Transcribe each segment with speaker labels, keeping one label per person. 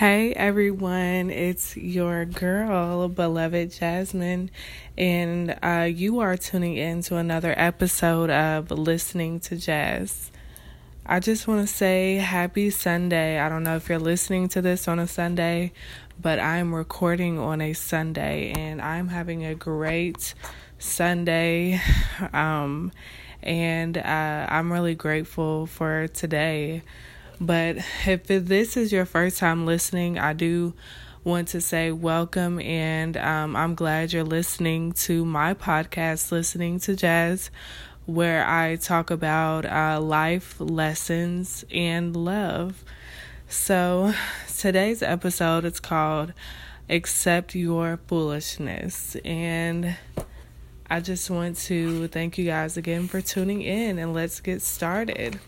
Speaker 1: Hey everyone, it's your girl, beloved Jasmine, and uh, you are tuning in to another episode of Listening to Jazz. I just want to say happy Sunday. I don't know if you're listening to this on a Sunday, but I'm recording on a Sunday, and I'm having a great Sunday. Um, and uh, I'm really grateful for today. But if this is your first time listening, I do want to say welcome and um, I'm glad you're listening to my podcast, Listening to Jazz, where I talk about uh, life lessons and love. So today's episode is called Accept Your Foolishness. And I just want to thank you guys again for tuning in and let's get started.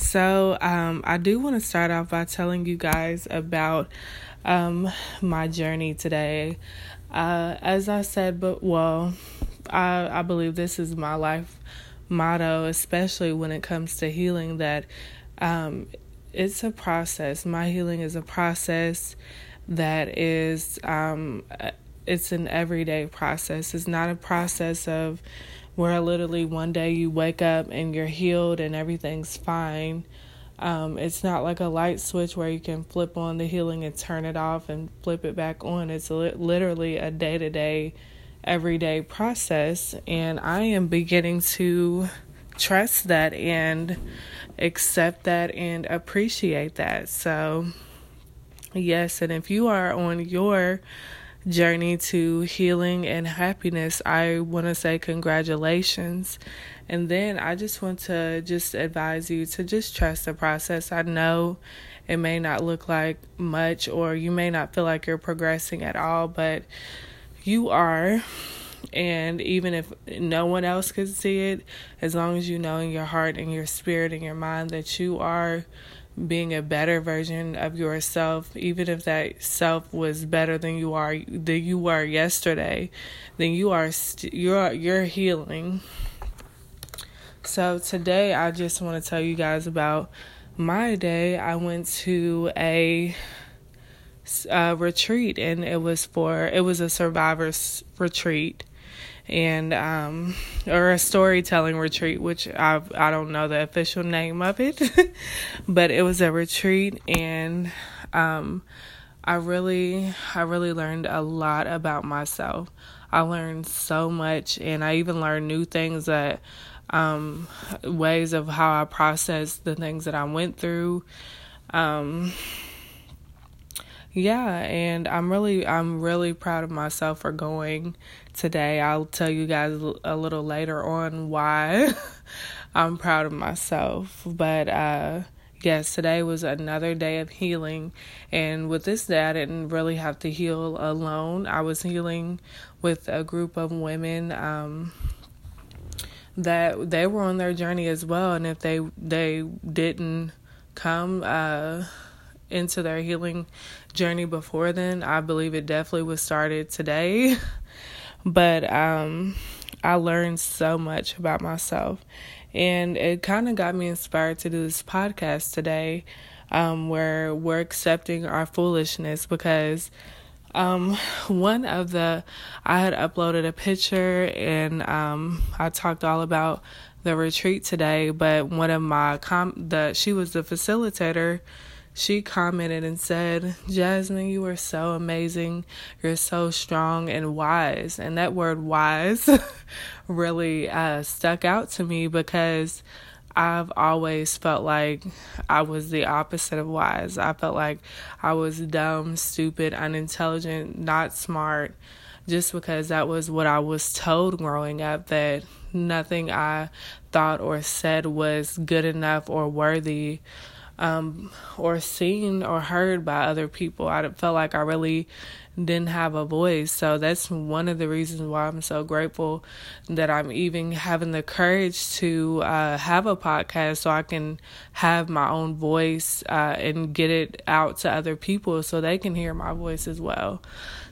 Speaker 1: So, um, I do want to start off by telling you guys about um, my journey today. Uh, as I said, but well, I, I believe this is my life motto, especially when it comes to healing, that um, it's a process. My healing is a process that is, um, it's an everyday process. It's not a process of, where literally one day you wake up and you're healed and everything's fine. Um, it's not like a light switch where you can flip on the healing and turn it off and flip it back on. It's li- literally a day to day, everyday process. And I am beginning to trust that and accept that and appreciate that. So, yes, and if you are on your journey to healing and happiness, I want to say congratulations. And then I just want to just advise you to just trust the process. I know it may not look like much or you may not feel like you're progressing at all, but you are. And even if no one else can see it, as long as you know in your heart and your spirit and your mind that you are being a better version of yourself, even if that self was better than you are than you were yesterday, then you are st- you're you're healing. So today I just want to tell you guys about my day. I went to a uh, retreat and it was for it was a survivors retreat and um, or a storytelling retreat, which I I don't know the official name of it, but it was a retreat, and um, I really I really learned a lot about myself. I learned so much, and I even learned new things that um, ways of how I process the things that I went through. Um, yeah, and I'm really I'm really proud of myself for going today. I'll tell you guys a little later on why I'm proud of myself. But uh yes, today was another day of healing. And with this day, I didn't really have to heal alone. I was healing with a group of women um, that they were on their journey as well. And if they they didn't come uh, into their healing journey before then, I believe it definitely was started today. but um, I learned so much about myself. And it kind of got me inspired to do this podcast today um, where we're accepting our foolishness because um, one of the, I had uploaded a picture and um, I talked all about the retreat today, but one of my, com- the, she was the facilitator she commented and said, Jasmine, you are so amazing. You're so strong and wise. And that word wise really uh, stuck out to me because I've always felt like I was the opposite of wise. I felt like I was dumb, stupid, unintelligent, not smart, just because that was what I was told growing up that nothing I thought or said was good enough or worthy um, or seen or heard by other people. I felt like I really didn't have a voice. So that's one of the reasons why I'm so grateful that I'm even having the courage to uh, have a podcast so I can have my own voice uh, and get it out to other people so they can hear my voice as well.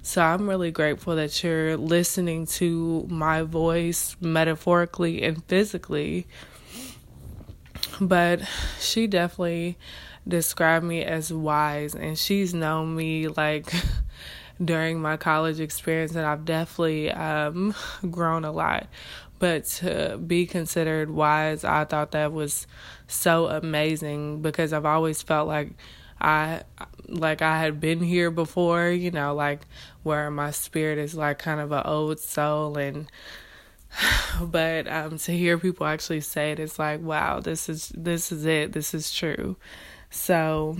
Speaker 1: So I'm really grateful that you're listening to my voice metaphorically and physically but she definitely described me as wise, and she's known me like during my college experience, and I've definitely um, grown a lot. But to be considered wise, I thought that was so amazing because I've always felt like I like I had been here before, you know, like where my spirit is like kind of an old soul and but um to hear people actually say it it's like wow, this is this is it. This is true. So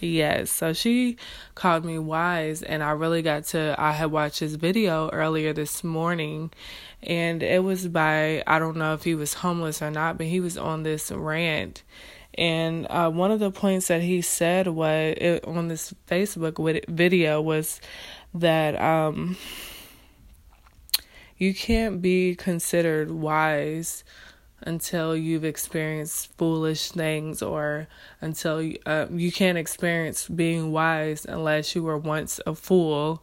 Speaker 1: Yes, so she called me wise, and I really got to. I had watched his video earlier this morning, and it was by I don't know if he was homeless or not, but he was on this rant. And uh, one of the points that he said was it, on this Facebook video was that um, you can't be considered wise until you've experienced foolish things or until you, uh, you can't experience being wise unless you were once a fool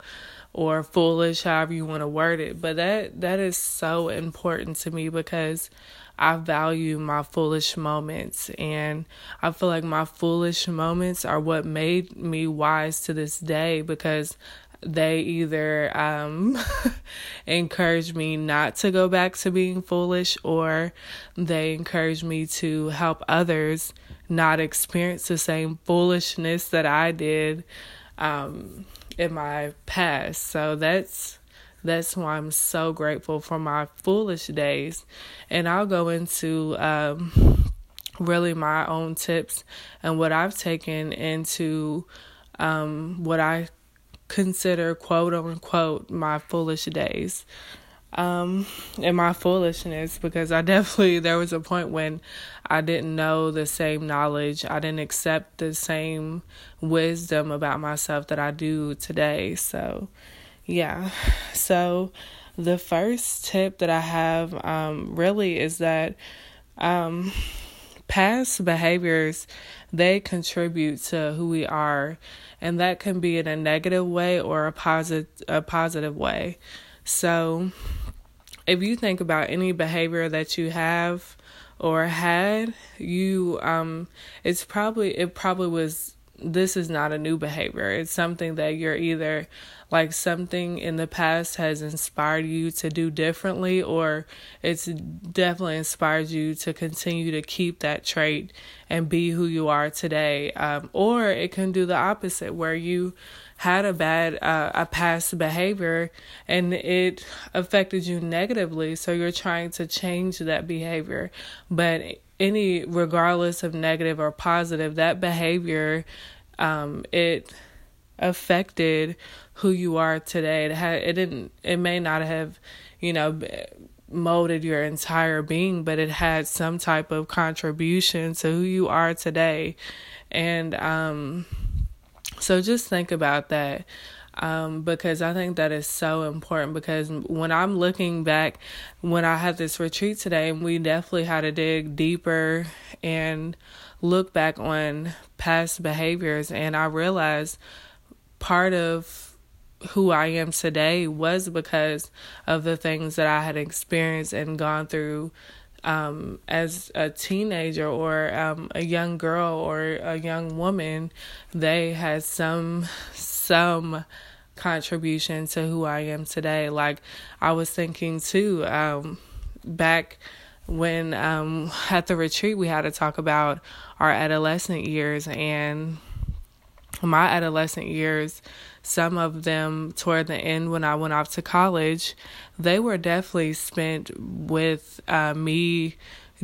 Speaker 1: or foolish however you want to word it. But that that is so important to me because I value my foolish moments and I feel like my foolish moments are what made me wise to this day because they either um, encourage me not to go back to being foolish or they encourage me to help others not experience the same foolishness that I did um, in my past. So that's that's why I'm so grateful for my foolish days. And I'll go into um, really my own tips and what I've taken into um, what I consider quote unquote my foolish days um and my foolishness because I definitely there was a point when I didn't know the same knowledge. I didn't accept the same wisdom about myself that I do today. So yeah. So the first tip that I have um really is that um past behaviors they contribute to who we are and that can be in a negative way or a positive a positive way. So if you think about any behavior that you have or had, you um it's probably it probably was this is not a new behavior. It's something that you're either like something in the past has inspired you to do differently, or it's definitely inspired you to continue to keep that trait and be who you are today. Um, or it can do the opposite, where you had a bad uh, a past behavior and it affected you negatively so you're trying to change that behavior but any regardless of negative or positive that behavior um, it affected who you are today. It had it didn't it may not have, you know, molded your entire being, but it had some type of contribution to who you are today. And um so just think about that. Um, because I think that is so important. Because when I'm looking back, when I had this retreat today, and we definitely had to dig deeper and look back on past behaviors, and I realized part of who I am today was because of the things that I had experienced and gone through um, as a teenager or um, a young girl or a young woman. They had some some contribution to who I am today. Like I was thinking too, um, back when um, at the retreat we had to talk about our adolescent years and my adolescent years, some of them toward the end when I went off to college, they were definitely spent with uh, me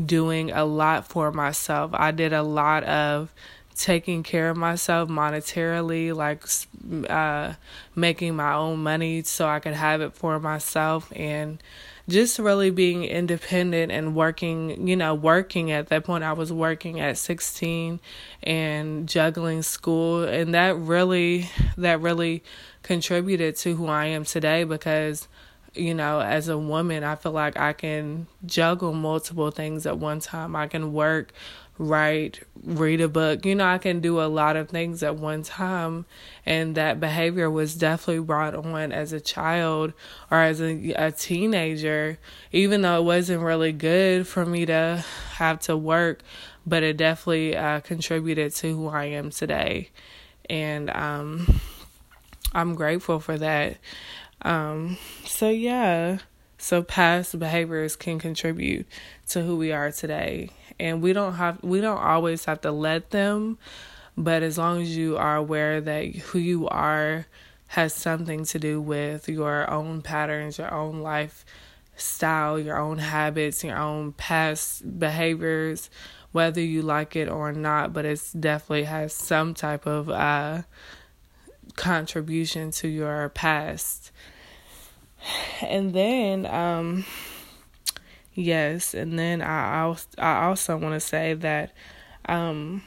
Speaker 1: doing a lot for myself. I did a lot of taking care of myself monetarily, like uh, making my own money so I could have it for myself and just really being independent and working, you know, working at that point I was working at 16 and juggling school and that really that really contributed to who I am today because you know, as a woman, I feel like I can juggle multiple things at one time. I can work write, read a book. You know, I can do a lot of things at one time. And that behavior was definitely brought on as a child or as a, a teenager, even though it wasn't really good for me to have to work. but it definitely uh, contributed to who I am today. And um, I'm grateful for that. Um, so, yeah. So past behaviors can contribute to who we are today. And we don't have we don't always have to let them, but as long as you are aware that who you are has something to do with your own patterns, your own life style, your own habits, your own past behaviors, whether you like it or not, but it definitely has some type of uh, contribution to your past. And then, um, yes, and then I, I also want to say that um,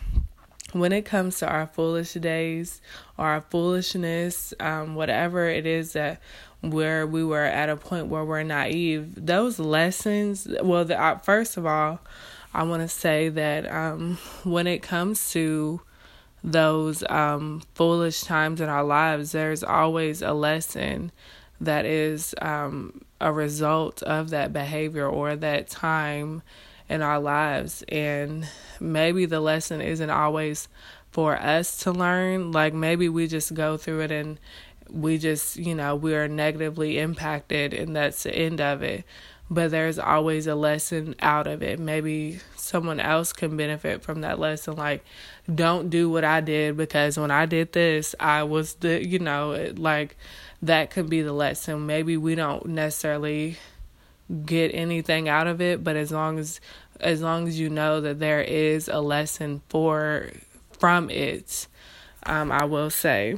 Speaker 1: when it comes to our foolish days or our foolishness, um, whatever it is that where we were at a point where we're naive, those lessons, well, the, uh, first of all, I want to say that um, when it comes to those um, foolish times in our lives, there's always a lesson that is um, a result of that behavior or that time in our lives. And maybe the lesson isn't always for us to learn. Like maybe we just go through it and we just, you know, we are negatively impacted and that's the end of it but there's always a lesson out of it. Maybe someone else can benefit from that lesson. Like, don't do what I did because when I did this, I was the, you know, like that could be the lesson. Maybe we don't necessarily get anything out of it, but as long as as long as you know that there is a lesson for from it, um, I will say.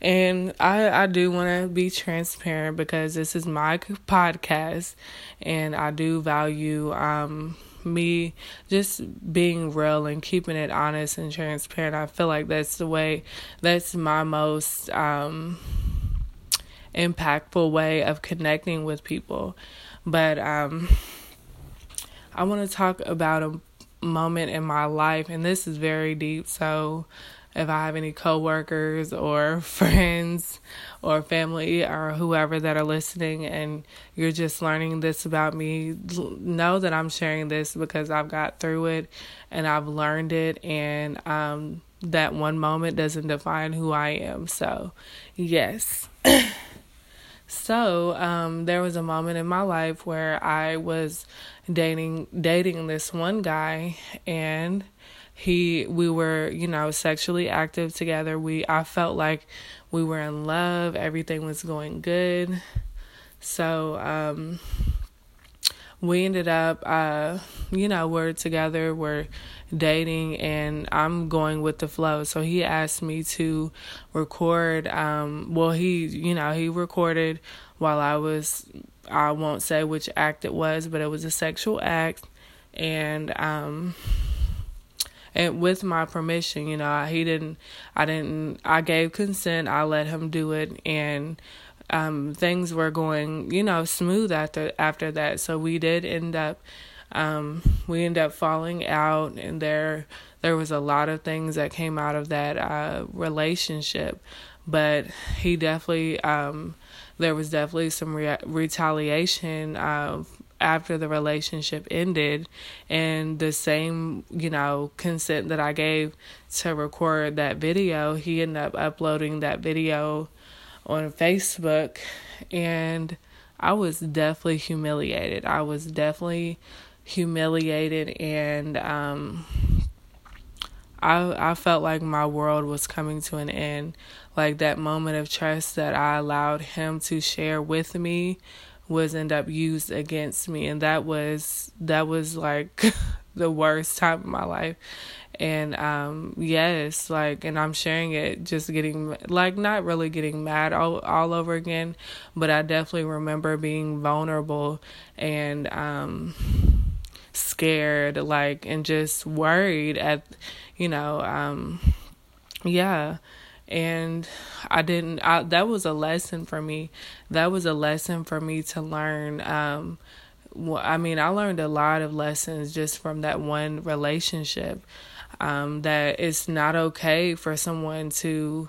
Speaker 1: And I, I do want to be transparent because this is my podcast and I do value um, me just being real and keeping it honest and transparent. I feel like that's the way, that's my most um, impactful way of connecting with people. But um, I want to talk about a moment in my life, and this is very deep. So if I have any coworkers or friends or family or whoever that are listening and you're just learning this about me, know that I'm sharing this because I've got through it and I've learned it and um, that one moment doesn't define who I am. So, yes. so, um, there was a moment in my life where I was dating dating this one guy and he we were you know sexually active together. We i felt like we were in love. Everything was going good. So um we ended up uh you know we're together we're dating and i'm going with the flow. So he asked me to record um well he you know he recorded while i was i won't say which act it was but it was a sexual act. And um and with my permission, you know, he didn't, I didn't, I gave consent, I let him do it, and um, things were going, you know, smooth after after that. So we did end up, um, we ended up falling out, and there there was a lot of things that came out of that uh, relationship, but he definitely, um, there was definitely some re- retaliation uh, after the relationship ended and the same you know consent that i gave to record that video he ended up uploading that video on facebook and i was definitely humiliated i was definitely humiliated and um I I felt like my world was coming to an end. Like that moment of trust that I allowed him to share with me was end up used against me and that was that was like the worst time of my life. And um yes like and i'm sharing it just getting like not really getting mad all, all over again but i definitely remember being vulnerable and um scared like and just worried at you know um yeah and I didn't I, that was a lesson for me. That was a lesson for me to learn um I mean I learned a lot of lessons just from that one relationship um that it's not okay for someone to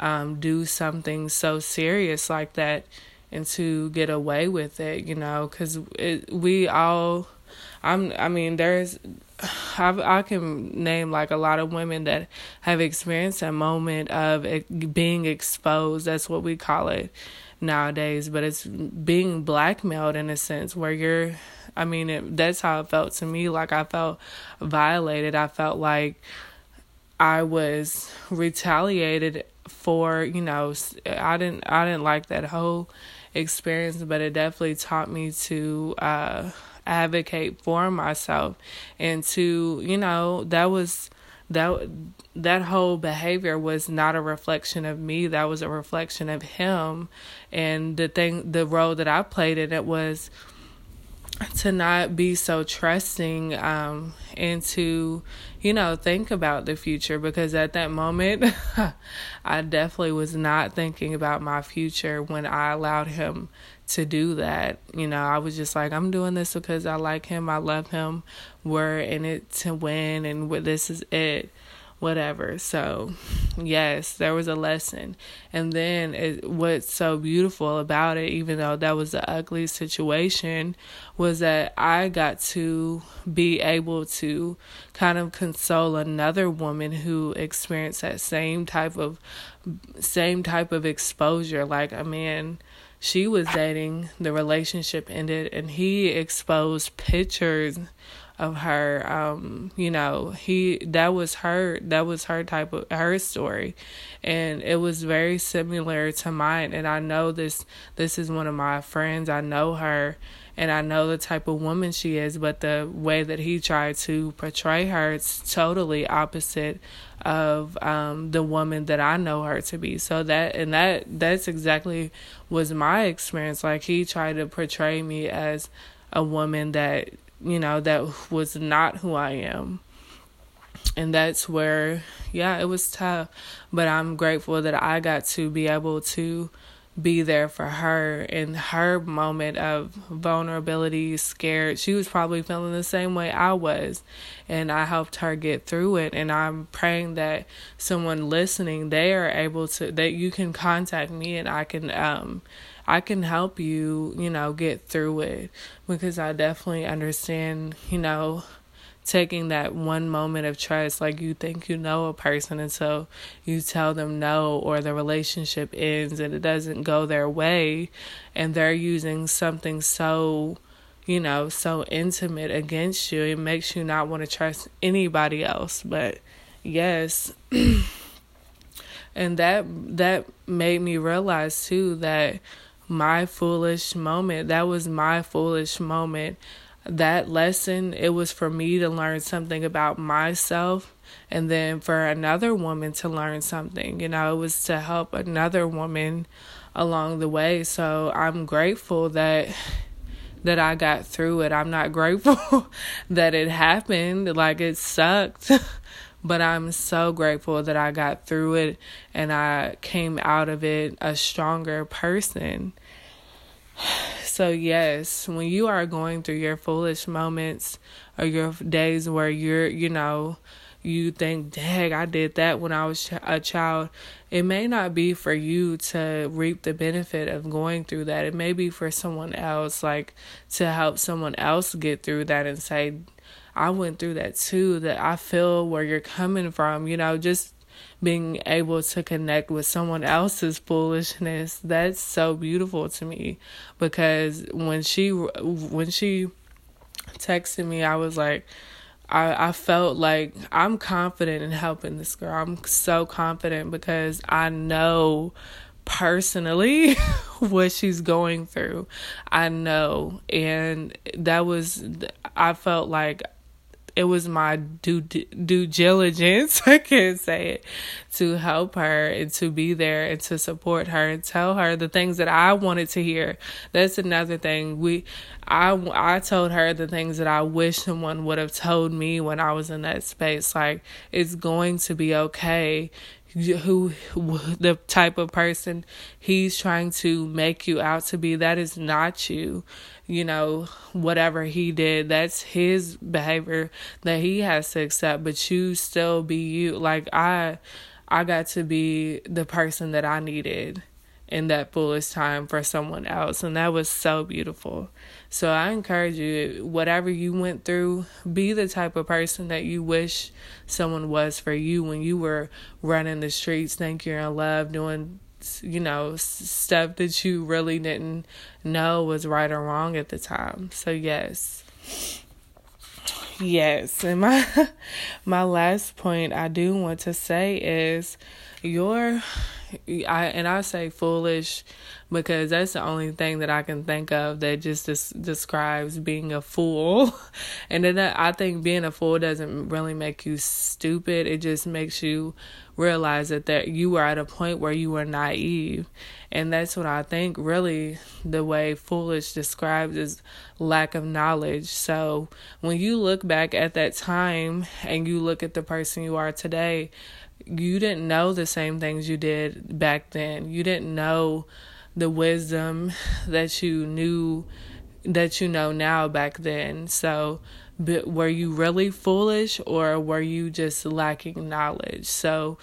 Speaker 1: um do something so serious like that and to get away with it you know cuz we all I'm I mean there's I've, I can name like a lot of women that have experienced a moment of being exposed. That's what we call it nowadays, but it's being blackmailed in a sense where you're. I mean, it, that's how it felt to me. Like I felt violated. I felt like I was retaliated for. You know, I didn't. I didn't like that whole experience, but it definitely taught me to. uh advocate for myself. And to you know that was that that whole behavior was not a reflection of me. That was a reflection of him. And the thing the role that I played in it was to not be so trusting um, and to you know think about the future. Because at that moment I definitely was not thinking about my future when I allowed him to do that. You know, I was just like, I'm doing this because I like him, I love him, we're in it to win, and this is it, whatever. So, yes, there was a lesson. And then it, what's so beautiful about it, even though that was the ugly situation, was that I got to be able to kind of console another woman who experienced that same type of same type of exposure like a man she was dating, the relationship ended, and he exposed pictures of her um you know he that was her that was her type of her story. And it was very similar to mine and i know this this is one of my friends i know her and I know the type of woman she is, but the way that he tried to portray her, it's totally opposite of um, the woman that I know her to be. So that and that that's exactly was my experience. Like he tried to portray me as a woman that you know that was not who I am. And that's where, yeah, it was tough. But I'm grateful that I got to be able to be there for her in her moment of vulnerability, scared. She was probably feeling the same way I was, and I helped her get through it. And I'm praying that someone listening, they are able to that you can contact me and I can um I can help you, you know, get through it because I definitely understand, you know, taking that one moment of trust like you think you know a person until you tell them no or the relationship ends and it doesn't go their way. And they're using something so you know so intimate against you. It makes you not want to trust anybody else. But yes and that that made me realize too that my foolish moment that was my foolish moment that lesson, it was for me to learn something about myself and then for another woman to learn something. You know, it was to help another woman along the way. So I'm grateful that that I got through it. I'm not grateful that it happened. Like it sucked. but I'm so grateful that I got through it and I came out of it a stronger person. So, yes, when you are going through your foolish moments or your days where you're, you know, you think, dang, I did that when I was a child, it may not be for you to reap the benefit of going through that. It may be for someone else, like to help someone else get through that and say, I went through that too, that I feel where you're coming from, you know, just being able to connect with someone else's foolishness that's so beautiful to me because when she when she texted me i was like I, I felt like I'm confident in helping this girl. I'm so confident because I know personally what she's going through. I know. And that was, I felt like it was my due due diligence I can't say it to help her and to be there and to support her and tell her the things that I wanted to hear. That's another thing. We I I told her the things that I wish someone would have told me when I was in that space like it's going to be okay who the type of person he's trying to make you out to be that is not you. You know whatever he did that's his behavior that he has to accept but you still be you. Like i i got to be the person that i needed in that foolish time for someone else. And that was so beautiful. So I encourage you, whatever you went through, be the type of person that you wish someone was for you when you were running the streets, think you're in love, doing you know stuff that you really didn't know was right or wrong at the time so yes yes and my my last point i do want to say is your I and I say foolish because that's the only thing that I can think of that just des- describes being a fool. And then I think being a fool doesn't really make you stupid. It just makes you realize that that you were at a point where you were naive. And that's what I think really the way foolish describes is lack of knowledge. So when you look back at that time and you look at the person you are today, you didn't know the same things you did back then. You didn't know the wisdom that you knew that you know now back then. So, but were you really foolish or were you just lacking knowledge? So,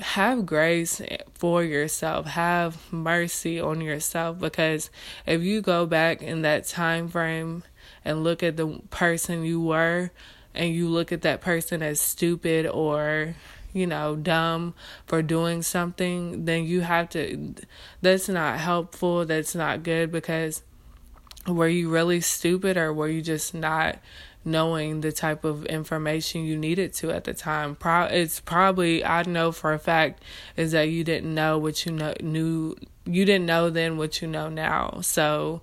Speaker 1: have grace for yourself. Have mercy on yourself because if you go back in that time frame and look at the person you were and you look at that person as stupid or you know, dumb for doing something, then you have to, that's not helpful. That's not good because were you really stupid or were you just not knowing the type of information you needed to at the time? Pro- it's probably, I know for a fact, is that you didn't know what you know, knew, you didn't know then what you know now. So,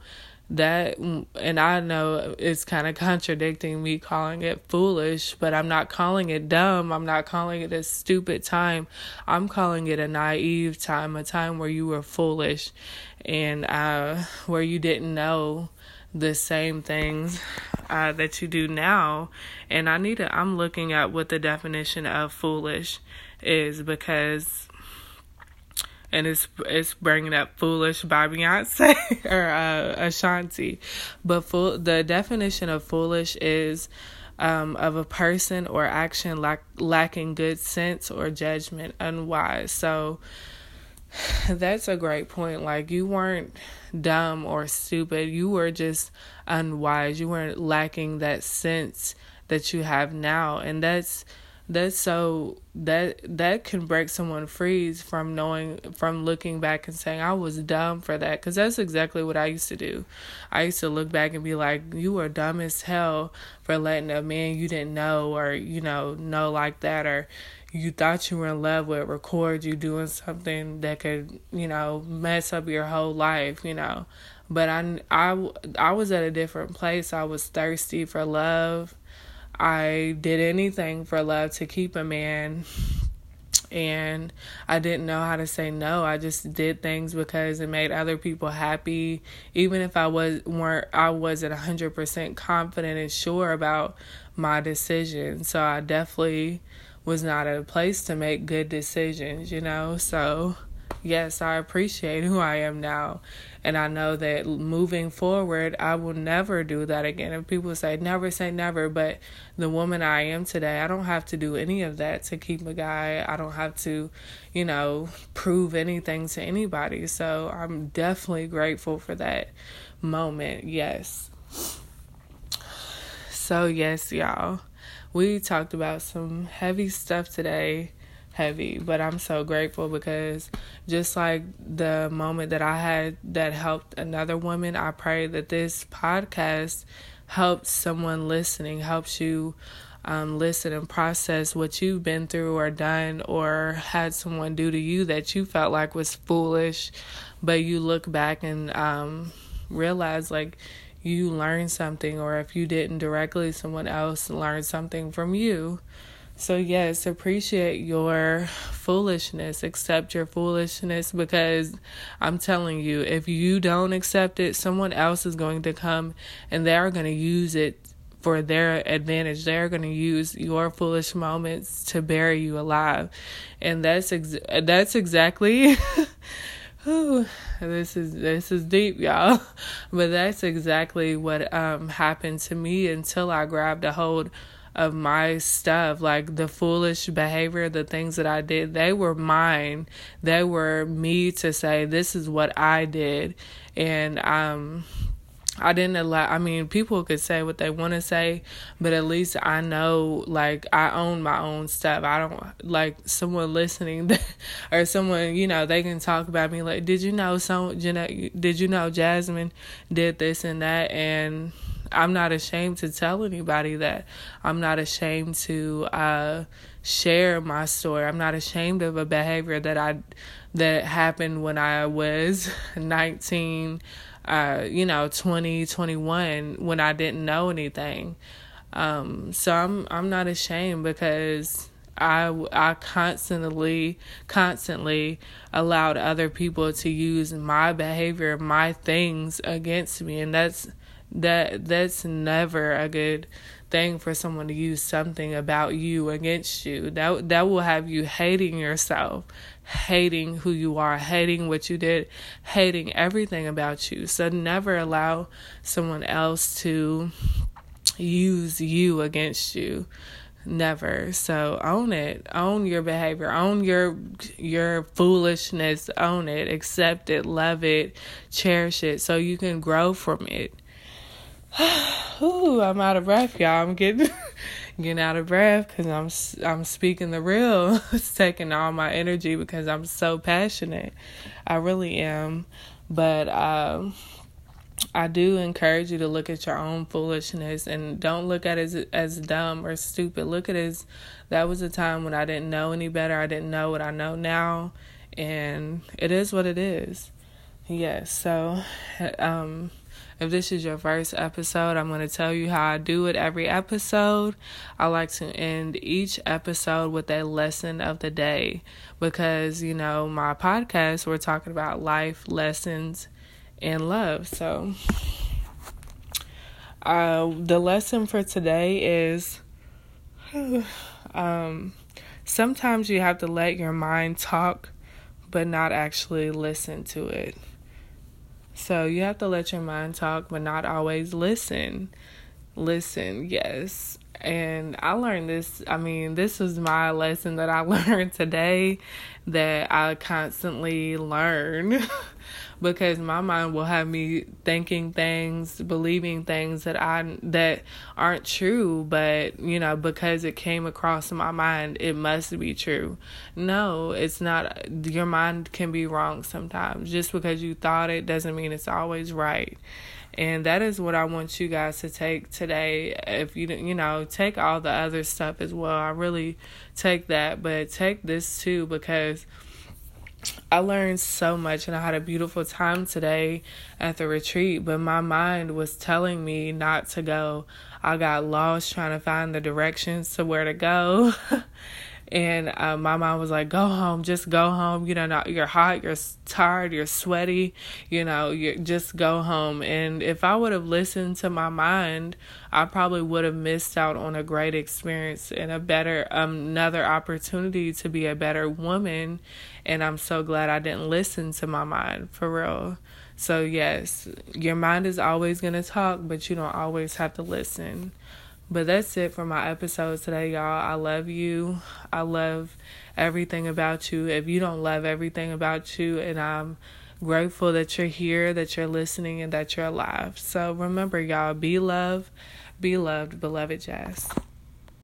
Speaker 1: that and I know it's kind of contradicting me calling it foolish, but I'm not calling it dumb. I'm not calling it a stupid time. I'm calling it a naive time, a time where you were foolish and uh, where you didn't know the same things uh, that you do now. And I need to, I'm looking at what the definition of foolish is because and it's it's bringing up "Foolish" by Beyonce or uh, Ashanti, but full the definition of foolish is um, of a person or action lack, lacking good sense or judgment, unwise. So that's a great point. Like you weren't dumb or stupid, you were just unwise. You weren't lacking that sense that you have now, and that's that's so that that can break someone free from knowing from looking back and saying I was dumb for that because that's exactly what I used to do. I used to look back and be like, "You were dumb as hell for letting a man you didn't know or you know know like that or." You thought you were in love with record you doing something that could, you know, mess up your whole life, you know. But I, I, I was at a different place. I was thirsty for love I did anything for love to keep a man and I didn't know how to say no. I just did things because it made other people happy, even if I was weren't I wasn't hundred percent confident and sure about my decision. So I definitely was not at a place to make good decisions, you know. So yes, I appreciate who I am now. And I know that moving forward, I will never do that again. And people say, never say never, but the woman I am today, I don't have to do any of that to keep a guy. I don't have to, you know, prove anything to anybody. So I'm definitely grateful for that moment. Yes. So, yes, y'all, we talked about some heavy stuff today heavy, but I'm so grateful because just like the moment that I had that helped another woman, I pray that this podcast helps someone listening, helps you um, listen and process what you've been through or done or had someone do to you that you felt like was foolish, but you look back and um, realize like you learned something, or if you didn't directly, someone else learned something from you. So, yes, appreciate your foolishness, accept your foolishness because I'm telling you, if you don't accept it, someone else is going to come and they're going to use it for their advantage. They're going to use your foolish moments to bury you alive. And that's ex- that's exactly Whew, this is this is deep, y'all. But that's exactly what um happened to me until I grabbed a hold of my stuff, like the foolish behavior, the things that I did, they were mine. They were me to say, this is what I did. And, um, I didn't allow, I mean, people could say what they want to say, but at least I know, like, I own my own stuff. I don't, like, someone listening or someone, you know, they can talk about me, like, did you know some, did you know Jasmine did this and that? And, I'm not ashamed to tell anybody that. I'm not ashamed to uh, share my story. I'm not ashamed of a behavior that I that happened when I was 19, uh, you know, 20, 21 when I didn't know anything. Um, so I'm I'm not ashamed because I I constantly constantly allowed other people to use my behavior, my things against me, and that's that that's never a good thing for someone to use something about you against you. That that will have you hating yourself hating who you are hating what you did hating everything about you. So never allow someone else to use you against you. Never. So own it. Own your behavior. Own your your foolishness. Own it. Accept it. Love it. Cherish it so you can grow from it Ooh, I'm out of breath, y'all. I'm getting getting out of breath because I'm I'm speaking the real. it's taking all my energy because I'm so passionate. I really am, but um, I do encourage you to look at your own foolishness and don't look at it as as dumb or stupid. Look at it as that was a time when I didn't know any better. I didn't know what I know now, and it is what it is. Yes, so um if this is your first episode, I'm going to tell you how I do it every episode. I like to end each episode with a lesson of the day because, you know, my podcast, we're talking about life lessons and love. So, uh, the lesson for today is um, sometimes you have to let your mind talk, but not actually listen to it. So you have to let your mind talk, but not always listen. Listen, yes. And I learned this. I mean, this was my lesson that I learned today that I constantly learn because my mind will have me thinking things, believing things that I that aren't true, but you know, because it came across my mind, it must be true. No, it's not your mind can be wrong sometimes. Just because you thought it doesn't mean it's always right. And that is what I want you guys to take today. If you you know, take all the other stuff as well. I really take that, but take this too because I learned so much and I had a beautiful time today at the retreat, but my mind was telling me not to go. I got lost trying to find the directions to where to go. And uh, my mom was like, "Go home, just go home. You know, not, you're hot, you're tired, you're sweaty. You know, you just go home." And if I would have listened to my mind, I probably would have missed out on a great experience and a better another opportunity to be a better woman. And I'm so glad I didn't listen to my mind for real. So yes, your mind is always gonna talk, but you don't always have to listen. But that's it for my episode today, y'all. I love you. I love everything about you. If you don't love everything about you, and I'm grateful that you're here, that you're listening, and that you're alive. So remember, y'all, be loved, be loved, beloved Jazz.